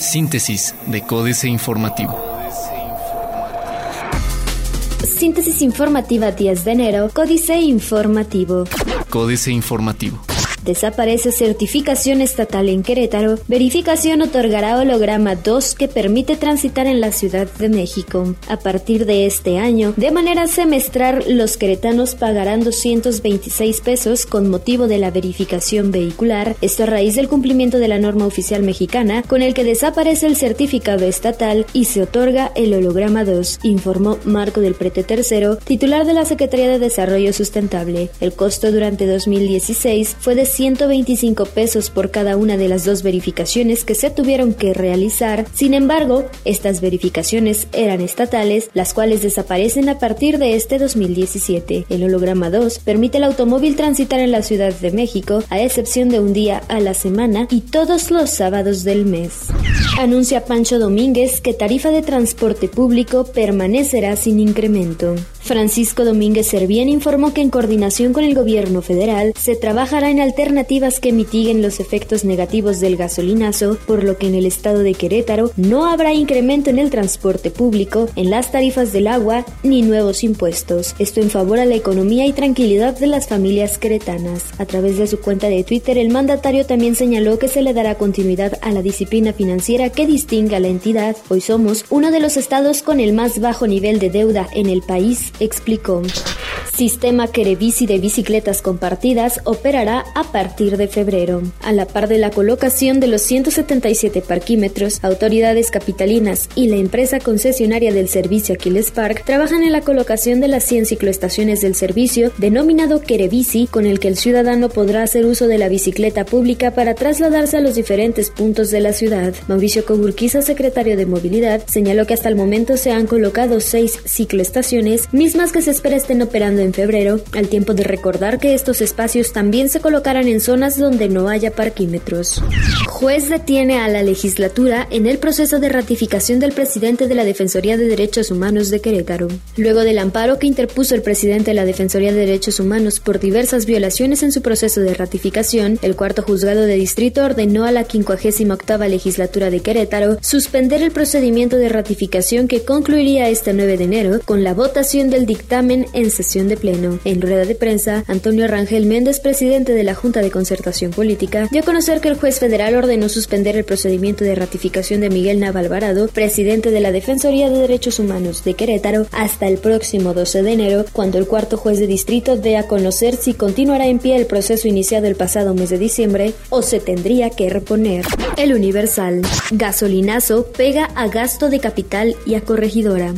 Síntesis de Códice Informativo. Síntesis informativa 10 de enero, Códice Informativo. Códice Informativo. Desaparece certificación estatal en Querétaro. Verificación otorgará holograma 2 que permite transitar en la Ciudad de México. A partir de este año, de manera semestral, los queretanos pagarán 226 pesos con motivo de la verificación vehicular. Esto a raíz del cumplimiento de la norma oficial mexicana, con el que desaparece el certificado estatal y se otorga el holograma 2, informó Marco del Prete III, titular de la Secretaría de Desarrollo Sustentable. El costo durante 2016 fue de 125 pesos por cada una de las dos verificaciones que se tuvieron que realizar. Sin embargo, estas verificaciones eran estatales, las cuales desaparecen a partir de este 2017. El holograma 2 permite al automóvil transitar en la Ciudad de México, a excepción de un día a la semana y todos los sábados del mes. Anuncia Pancho Domínguez que tarifa de transporte público permanecerá sin incremento. Francisco Domínguez Servién informó que en coordinación con el gobierno federal se trabajará en alternativas que mitiguen los efectos negativos del gasolinazo, por lo que en el estado de Querétaro no habrá incremento en el transporte público, en las tarifas del agua ni nuevos impuestos. Esto en favor a la economía y tranquilidad de las familias queretanas. A través de su cuenta de Twitter, el mandatario también señaló que se le dará continuidad a la disciplina financiera que distingue a la entidad. Hoy somos uno de los estados con el más bajo nivel de deuda en el país explicó. Sistema Kerebici de bicicletas compartidas operará a partir de febrero. A la par de la colocación de los 177 parquímetros, autoridades capitalinas y la empresa concesionaria del servicio Aquiles Park trabajan en la colocación de las 100 cicloestaciones del servicio denominado Kerebici, con el que el ciudadano podrá hacer uso de la bicicleta pública para trasladarse a los diferentes puntos de la ciudad. Mauricio Cogurquiza, secretario de Movilidad, señaló que hasta el momento se han colocado seis cicloestaciones, mismas que se espera estén operando en febrero, al tiempo de recordar que estos espacios también se colocarán en zonas donde no haya parquímetros. Juez detiene a la legislatura en el proceso de ratificación del presidente de la Defensoría de Derechos Humanos de Querétaro. Luego del amparo que interpuso el presidente de la Defensoría de Derechos Humanos por diversas violaciones en su proceso de ratificación, el cuarto juzgado de distrito ordenó a la 58 legislatura de Querétaro suspender el procedimiento de ratificación que concluiría este 9 de enero con la votación del dictamen en sesión de pleno. En rueda de prensa, Antonio Rangel Méndez, presidente de la Junta de Concertación Política, dio a conocer que el juez federal ordenó suspender el procedimiento de ratificación de Miguel Navalvarado, presidente de la Defensoría de Derechos Humanos de Querétaro, hasta el próximo 12 de enero, cuando el cuarto juez de distrito dé a conocer si continuará en pie el proceso iniciado el pasado mes de diciembre o se tendría que reponer. El Universal. Gasolinazo pega a gasto de capital y a corregidora.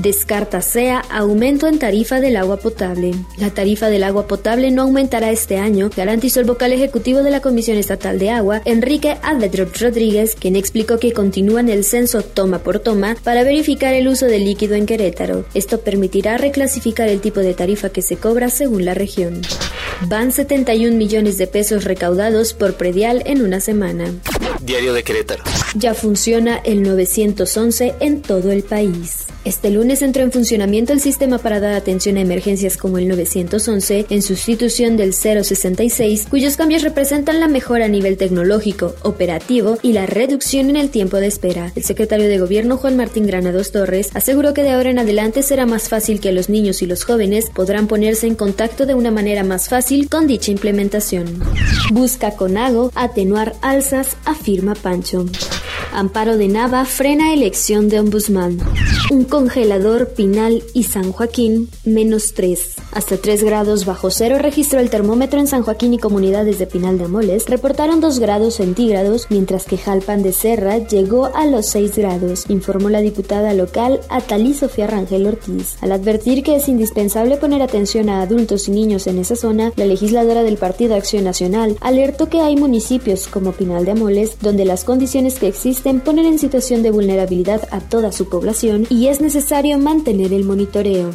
Descarta SEA aumento en tarifa del agua potable. La tarifa del agua potable no aumentará este año, garantizó el vocal ejecutivo de la Comisión Estatal de Agua, Enrique Alvedrop Rodríguez, quien explicó que continúan el censo toma por toma para verificar el uso del líquido en Querétaro. Esto permitirá reclasificar el tipo de tarifa que se cobra según la región. Van 71 millones de pesos recaudados por predial en una semana. Diario de Querétaro. Ya funciona el 911 en todo el país. Este lunes entró en funcionamiento el sistema para dar atención a emergencias como el 911 en sustitución del 066, cuyos cambios representan la mejora a nivel tecnológico, operativo y la reducción en el tiempo de espera. El secretario de Gobierno Juan Martín Granados Torres aseguró que de ahora en adelante será más fácil que los niños y los jóvenes podrán ponerse en contacto de una manera más fácil con dicha implementación. Busca con Ago atenuar alzas, afirma Pancho. Amparo de Nava frena elección de ombudsman. Un congelador, Pinal y San Joaquín, menos 3. Hasta 3 grados bajo cero registró el termómetro en San Joaquín y comunidades de Pinal de Amoles. Reportaron 2 grados centígrados, mientras que Jalpan de Serra llegó a los 6 grados, informó la diputada local Atalí Sofía Rangel Ortiz. Al advertir que es indispensable poner atención a adultos y niños en esa zona, la legisladora del Partido Acción Nacional alertó que hay municipios como Pinal de Amoles donde las condiciones que existen ponen en situación de vulnerabilidad a toda su población y es necesario mantener el monitoreo.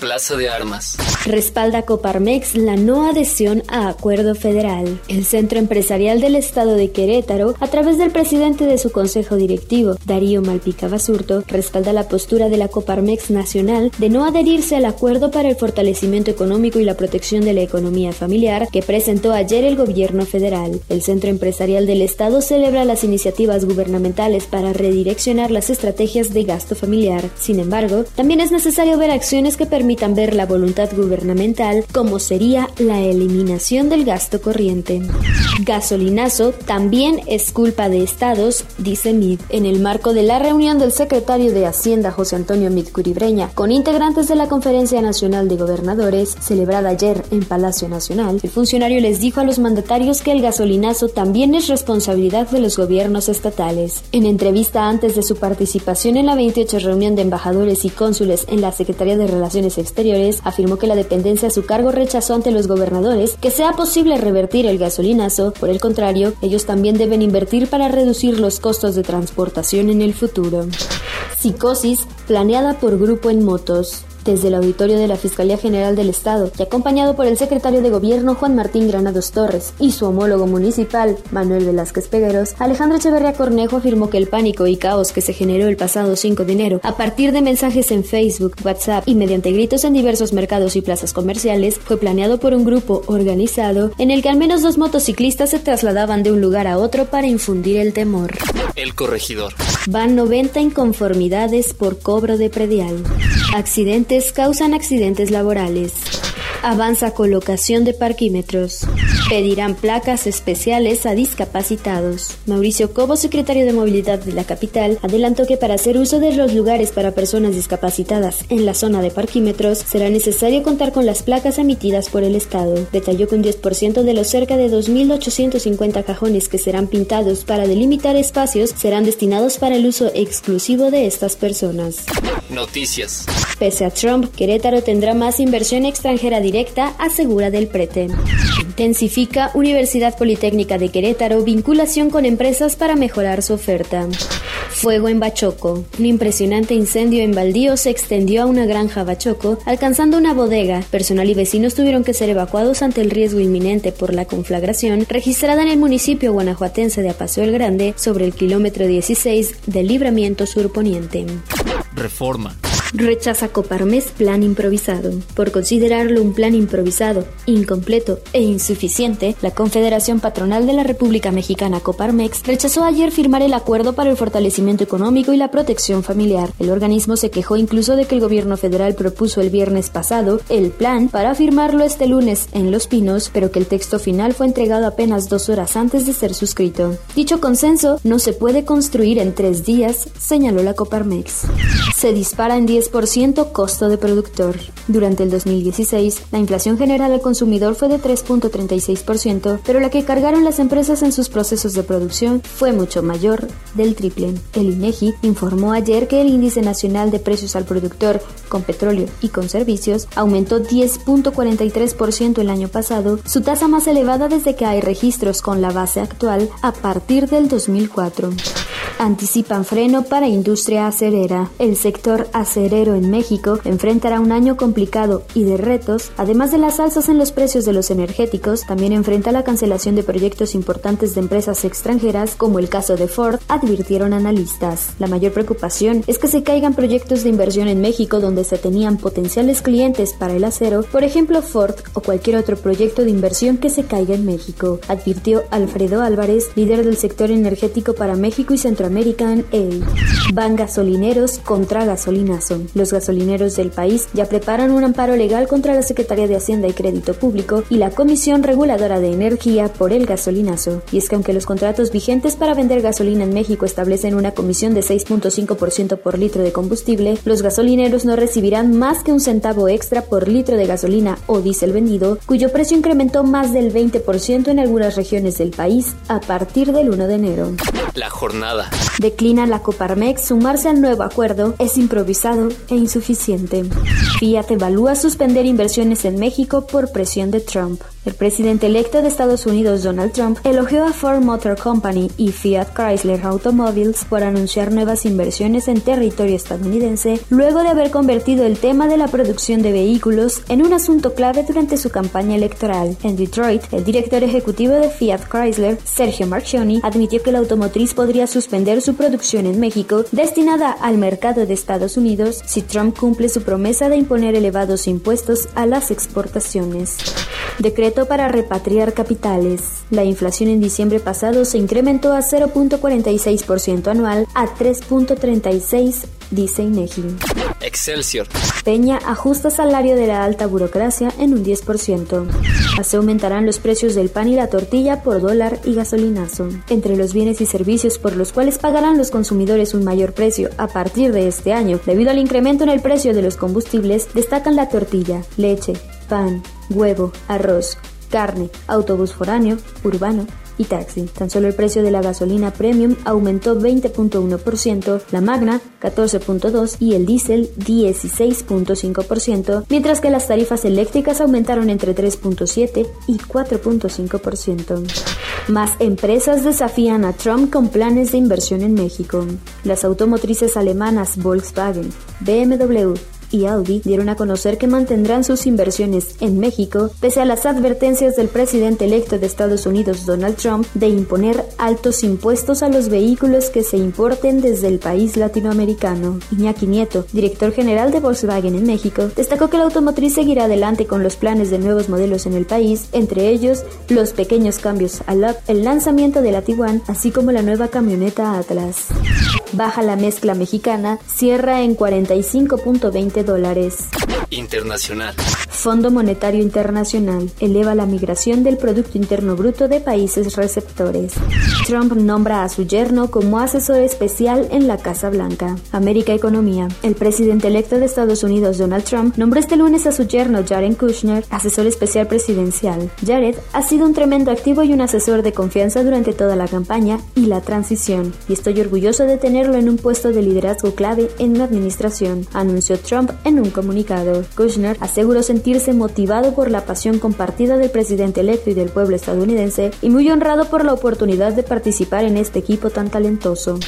Plaza de Armas. Respalda Coparmex la no adhesión a acuerdo federal. El Centro Empresarial del Estado de Querétaro, a través del presidente de su consejo directivo, Darío Malpica Basurto, respalda la postura de la Coparmex Nacional de no adherirse al acuerdo para el fortalecimiento económico y la protección de la economía familiar que presentó ayer el gobierno federal. El Centro Empresarial del Estado celebra las iniciativas gubernamentales para redireccionar las estrategias de gasto familiar. Sin embargo, también es necesario ver acciones que permitan ver la voluntad gubernamental como sería la eliminación del gasto corriente. Gasolinazo también es culpa de estados, dice MID. En el marco de la reunión del secretario de Hacienda José Antonio Mid Curibreña con integrantes de la Conferencia Nacional de Gobernadores, celebrada ayer en Palacio Nacional, el funcionario les dijo a los mandatarios que el gasolinazo también es responsabilidad de los gobiernos estatales. En entrevista antes de su participación en la 28 reunión de embajadores y cónsules en la Secretaría de Relaciones Exteriores, afirmó que la dependencia a su cargo rechazó ante los gobernadores que sea posible revertir el gasolinazo, por el contrario, ellos también deben invertir para reducir los costos de transportación en el futuro. Psicosis planeada por grupo en motos desde el auditorio de la Fiscalía General del Estado y acompañado por el secretario de Gobierno Juan Martín Granados Torres y su homólogo municipal Manuel Velázquez Pegueros, Alejandro Echeverría Cornejo afirmó que el pánico y caos que se generó el pasado 5 de enero a partir de mensajes en Facebook, WhatsApp y mediante gritos en diversos mercados y plazas comerciales fue planeado por un grupo organizado en el que al menos dos motociclistas se trasladaban de un lugar a otro para infundir el temor. El corregidor. Van 90 inconformidades por cobro de predial. Accidentes causan accidentes laborales. Avanza colocación de parquímetros. Pedirán placas especiales a discapacitados. Mauricio Cobo, secretario de Movilidad de la capital, adelantó que para hacer uso de los lugares para personas discapacitadas en la zona de parquímetros será necesario contar con las placas emitidas por el Estado. Detalló que un 10% de los cerca de 2.850 cajones que serán pintados para delimitar espacios serán destinados para el uso exclusivo de estas personas. Noticias. Pese a Trump, Querétaro tendrá más inversión extranjera directa, asegura del prete. Intensifica Universidad Politécnica de Querétaro vinculación con empresas para mejorar su oferta. Fuego en Bachoco. Un impresionante incendio en baldío se extendió a una granja Bachoco, alcanzando una bodega. Personal y vecinos tuvieron que ser evacuados ante el riesgo inminente por la conflagración registrada en el municipio guanajuatense de Apaseo el Grande sobre el kilómetro 16 del libramiento surponiente. Reforma. Rechaza Coparmex plan improvisado. Por considerarlo un plan improvisado, incompleto e insuficiente, la Confederación Patronal de la República Mexicana Coparmex rechazó ayer firmar el acuerdo para el fortalecimiento económico y la protección familiar. El organismo se quejó incluso de que el gobierno federal propuso el viernes pasado el plan para firmarlo este lunes en Los Pinos, pero que el texto final fue entregado apenas dos horas antes de ser suscrito. Dicho consenso no se puede construir en tres días, señaló la Coparmex. Se dispara en 10 10% costo de productor. Durante el 2016, la inflación general al consumidor fue de 3.36%, pero la que cargaron las empresas en sus procesos de producción fue mucho mayor, del triple. El INEGI informó ayer que el índice nacional de precios al productor con petróleo y con servicios aumentó 10.43% el año pasado, su tasa más elevada desde que hay registros con la base actual a partir del 2004 anticipan freno para industria acerera. El sector acerero en México enfrentará un año complicado y de retos, además de las alzas en los precios de los energéticos, también enfrenta la cancelación de proyectos importantes de empresas extranjeras, como el caso de Ford, advirtieron analistas. La mayor preocupación es que se caigan proyectos de inversión en México donde se tenían potenciales clientes para el acero, por ejemplo Ford o cualquier otro proyecto de inversión que se caiga en México, advirtió Alfredo Álvarez, líder del sector energético para México y Centroamérica American A. Van gasolineros contra gasolinazo. Los gasolineros del país ya preparan un amparo legal contra la Secretaría de Hacienda y Crédito Público y la Comisión Reguladora de Energía por el gasolinazo. Y es que aunque los contratos vigentes para vender gasolina en México establecen una comisión de 6.5% por litro de combustible, los gasolineros no recibirán más que un centavo extra por litro de gasolina o diésel vendido, cuyo precio incrementó más del 20% en algunas regiones del país a partir del 1 de enero. La jornada. Declina la Coparmex sumarse al nuevo acuerdo, es improvisado e insuficiente. Fiat evalúa suspender inversiones en México por presión de Trump. El presidente electo de Estados Unidos, Donald Trump, elogió a Ford Motor Company y Fiat Chrysler Automobiles por anunciar nuevas inversiones en territorio estadounidense luego de haber convertido el tema de la producción de vehículos en un asunto clave durante su campaña electoral. En Detroit, el director ejecutivo de Fiat Chrysler, Sergio Marchioni, admitió que la automotriz podría suspender su producción en México destinada al mercado de Estados Unidos si Trump cumple su promesa de imponer elevados impuestos a las exportaciones. Decreto para repatriar capitales. La inflación en diciembre pasado se incrementó a 0.46% anual a 3.36 dice INEGI. Excelsior. Peña ajusta salario de la alta burocracia en un 10%. Así aumentarán los precios del pan y la tortilla por dólar y gasolinazo. Entre los bienes y servicios por los cuales pagarán los consumidores un mayor precio a partir de este año, debido al incremento en el precio de los combustibles, destacan la tortilla, leche, pan, huevo, arroz, carne, autobús foráneo, urbano y taxi. Tan solo el precio de la gasolina premium aumentó 20.1%, la magna 14.2% y el diésel 16.5%, mientras que las tarifas eléctricas aumentaron entre 3.7 y 4.5%. Más empresas desafían a Trump con planes de inversión en México. Las automotrices alemanas Volkswagen, BMW, y Audi dieron a conocer que mantendrán sus inversiones en México pese a las advertencias del presidente electo de Estados Unidos Donald Trump de imponer altos impuestos a los vehículos que se importen desde el país latinoamericano. Iñaki Nieto, director general de Volkswagen en México, destacó que la automotriz seguirá adelante con los planes de nuevos modelos en el país, entre ellos los pequeños cambios al up, el lanzamiento de la Tiguan, así como la nueva camioneta Atlas. Baja la mezcla mexicana, cierra en 45.20 dólares. Internacional. Fondo Monetario Internacional eleva la migración del Producto Interno Bruto de países receptores. Trump nombra a su yerno como asesor especial en la Casa Blanca. América Economía. El presidente electo de Estados Unidos, Donald Trump, nombró este lunes a su yerno, Jared Kushner, asesor especial presidencial. Jared ha sido un tremendo activo y un asesor de confianza durante toda la campaña y la transición, y estoy orgulloso de tenerlo en un puesto de liderazgo clave en la administración, anunció Trump en un comunicado. Kushner aseguró sentirse motivado por la pasión compartida del presidente electo y del pueblo estadounidense y muy honrado por la oportunidad de participar en este equipo tan talentoso.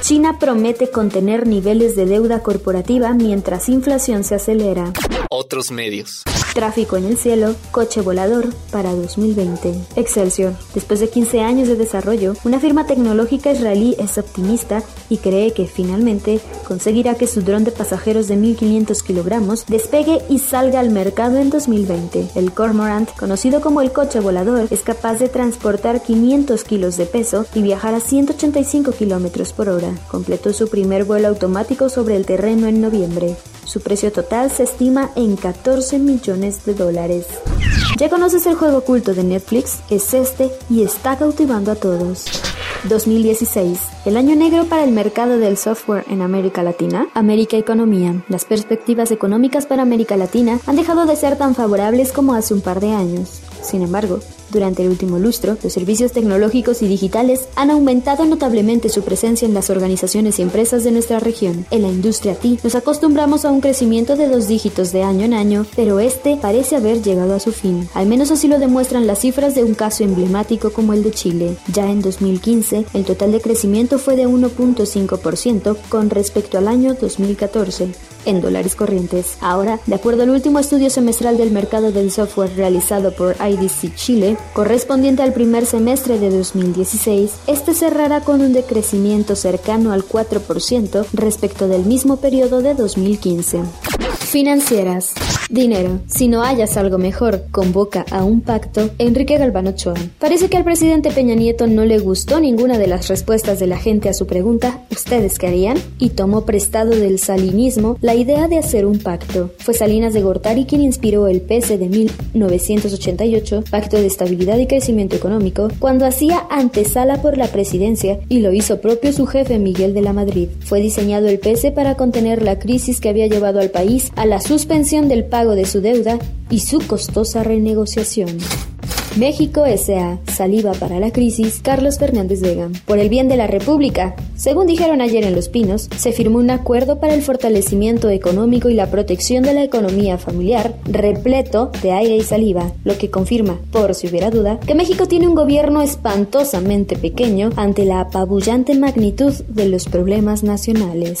China promete contener niveles de deuda corporativa mientras inflación se acelera. Otros medios. Tráfico en el cielo, coche volador para 2020. Excelsior. Después de 15 años de desarrollo, una firma tecnológica israelí es optimista y cree que finalmente conseguirá que su dron de pasajeros de 1.500 kilogramos despegue y salga al mercado en 2020. El Cormorant, conocido como el coche volador, es capaz de transportar 500 kilos de peso y viajar a 185 kilómetros por hora. Completó su primer vuelo automático sobre el terreno en noviembre. Su precio total se estima en 14 millones de dólares. ¿Ya conoces el juego oculto de Netflix? Es este y está cautivando a todos. 2016, el año negro para el mercado del software en América Latina. América Economía. Las perspectivas económicas para América Latina han dejado de ser tan favorables como hace un par de años. Sin embargo, durante el último lustro, los servicios tecnológicos y digitales han aumentado notablemente su presencia en las organizaciones y empresas de nuestra región. En la industria TI nos acostumbramos a un crecimiento de dos dígitos de año en año, pero este parece haber llegado a su fin. Al menos así lo demuestran las cifras de un caso emblemático como el de Chile. Ya en 2015, el total de crecimiento fue de 1.5% con respecto al año 2014 en dólares corrientes. Ahora, de acuerdo al último estudio semestral del mercado del software realizado por IDC Chile, correspondiente al primer semestre de 2016, este cerrará con un decrecimiento cercano al 4% respecto del mismo periodo de 2015. Financieras. Dinero. Si no hayas algo mejor, convoca a un pacto. Enrique Galván Ochoa. Parece que al presidente Peña Nieto no le gustó ninguna de las respuestas de la gente a su pregunta ¿Ustedes qué harían? Y tomó prestado del salinismo la idea de hacer un pacto. Fue Salinas de Gortari quien inspiró el PS de 1988, Pacto de Estabilidad y Crecimiento Económico, cuando hacía antesala por la presidencia y lo hizo propio su jefe Miguel de la Madrid. Fue diseñado el PS para contener la crisis que había llevado al país a la suspensión del pago de su deuda y su costosa renegociación. México S.A. Saliva para la crisis, Carlos Fernández Vega. Por el bien de la República, según dijeron ayer en Los Pinos, se firmó un acuerdo para el fortalecimiento económico y la protección de la economía familiar, repleto de aire y saliva, lo que confirma, por si hubiera duda, que México tiene un gobierno espantosamente pequeño ante la apabullante magnitud de los problemas nacionales.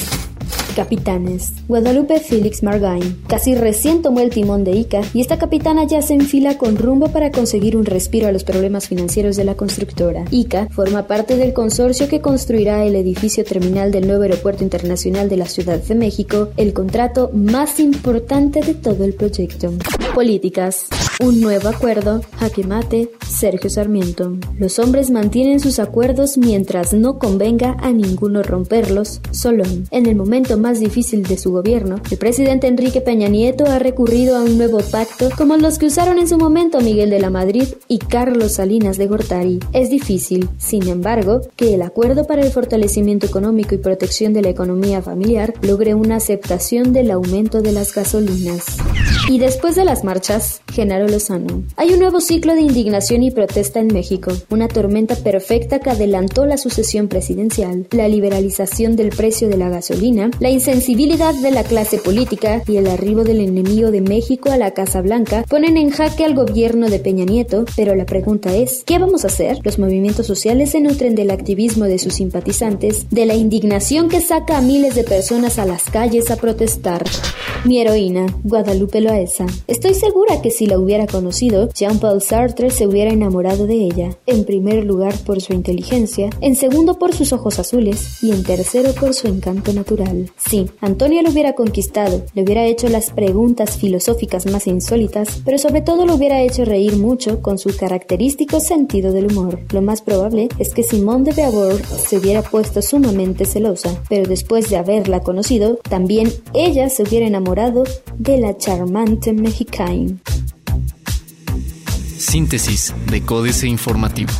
Capitanes. Guadalupe Félix Margain. Casi recién tomó el timón de ICA y esta capitana ya se enfila con rumbo para conseguir un respiro a los problemas financieros de la constructora. ICA forma parte del consorcio que construirá el edificio terminal del nuevo aeropuerto internacional de la Ciudad de México, el contrato más importante de todo el proyecto. Políticas. Un nuevo acuerdo, jaque mate, Sergio Sarmiento. Los hombres mantienen sus acuerdos mientras no convenga a ninguno romperlos, Solón. En el momento más difícil de su gobierno, el presidente Enrique Peña Nieto ha recurrido a un nuevo pacto como los que usaron en su momento Miguel de la Madrid y Carlos Salinas de Gortari. Es difícil, sin embargo, que el acuerdo para el fortalecimiento económico y protección de la economía familiar logre una aceptación del aumento de las gasolinas. Y después de las marchas, Genaro Lozano. Hay un nuevo ciclo de indignación y protesta en México, una tormenta perfecta que adelantó la sucesión presidencial, la liberalización del precio de la gasolina, la insensibilidad de la clase política y el arribo del enemigo de México a la Casa Blanca ponen en jaque al gobierno de Peña Nieto, pero la pregunta es, ¿qué vamos a hacer? Los movimientos sociales se nutren del activismo de sus simpatizantes, de la indignación que saca a miles de personas a las calles a protestar. Mi heroína, Guadalupe Loaesa. Estoy segura que si la hubiera conocido, Jean-Paul Sartre se hubiera enamorado de ella. En primer lugar por su inteligencia, en segundo por sus ojos azules y en tercero por su encanto natural. Sí, Antonio lo hubiera conquistado, le hubiera hecho las preguntas filosóficas más insólitas, pero sobre todo lo hubiera hecho reír mucho con su característico sentido del humor. Lo más probable es que Simone de Beauvoir se hubiera puesto sumamente celosa, pero después de haberla conocido, también ella se hubiera enamorado de la charmante mexicana. Síntesis de Códice Informativo.